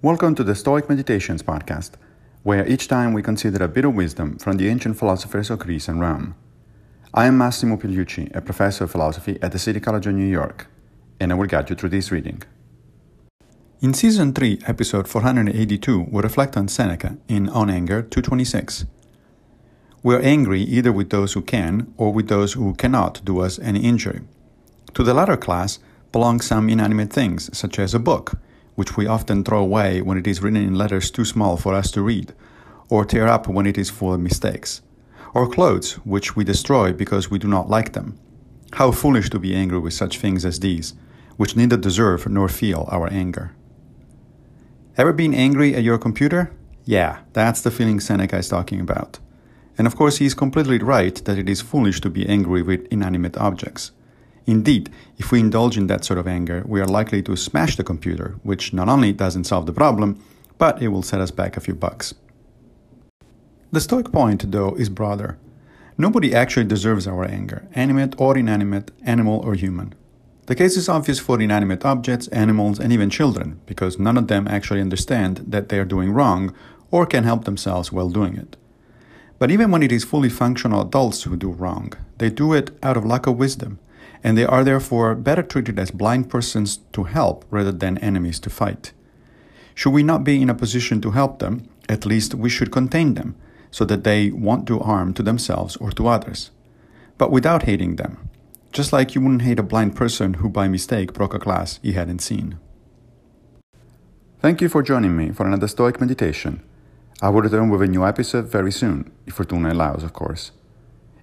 Welcome to the Stoic Meditations podcast, where each time we consider a bit of wisdom from the ancient philosophers of Greece and Rome. I am Massimo Pigliucci, a professor of philosophy at the City College of New York, and I will guide you through this reading. In Season 3, Episode 482, we reflect on Seneca in On Anger 226. We are angry either with those who can or with those who cannot do us any injury. To the latter class belong some inanimate things, such as a book, which we often throw away when it is written in letters too small for us to read, or tear up when it is full of mistakes, or clothes which we destroy because we do not like them. How foolish to be angry with such things as these, which neither deserve nor feel our anger. Ever been angry at your computer? Yeah, that's the feeling Seneca is talking about. And of course, he is completely right that it is foolish to be angry with inanimate objects. Indeed, if we indulge in that sort of anger, we are likely to smash the computer, which not only doesn't solve the problem, but it will set us back a few bucks. The Stoic point, though, is broader. Nobody actually deserves our anger, animate or inanimate, animal or human. The case is obvious for inanimate objects, animals, and even children, because none of them actually understand that they are doing wrong or can help themselves while doing it. But even when it is fully functional adults who do wrong, they do it out of lack of wisdom, and they are therefore better treated as blind persons to help rather than enemies to fight. Should we not be in a position to help them, at least we should contain them, so that they won't do harm to themselves or to others, but without hating them, just like you wouldn't hate a blind person who by mistake broke a glass he hadn't seen. Thank you for joining me for another Stoic meditation. I will return with a new episode very soon, if Fortuna allows, of course.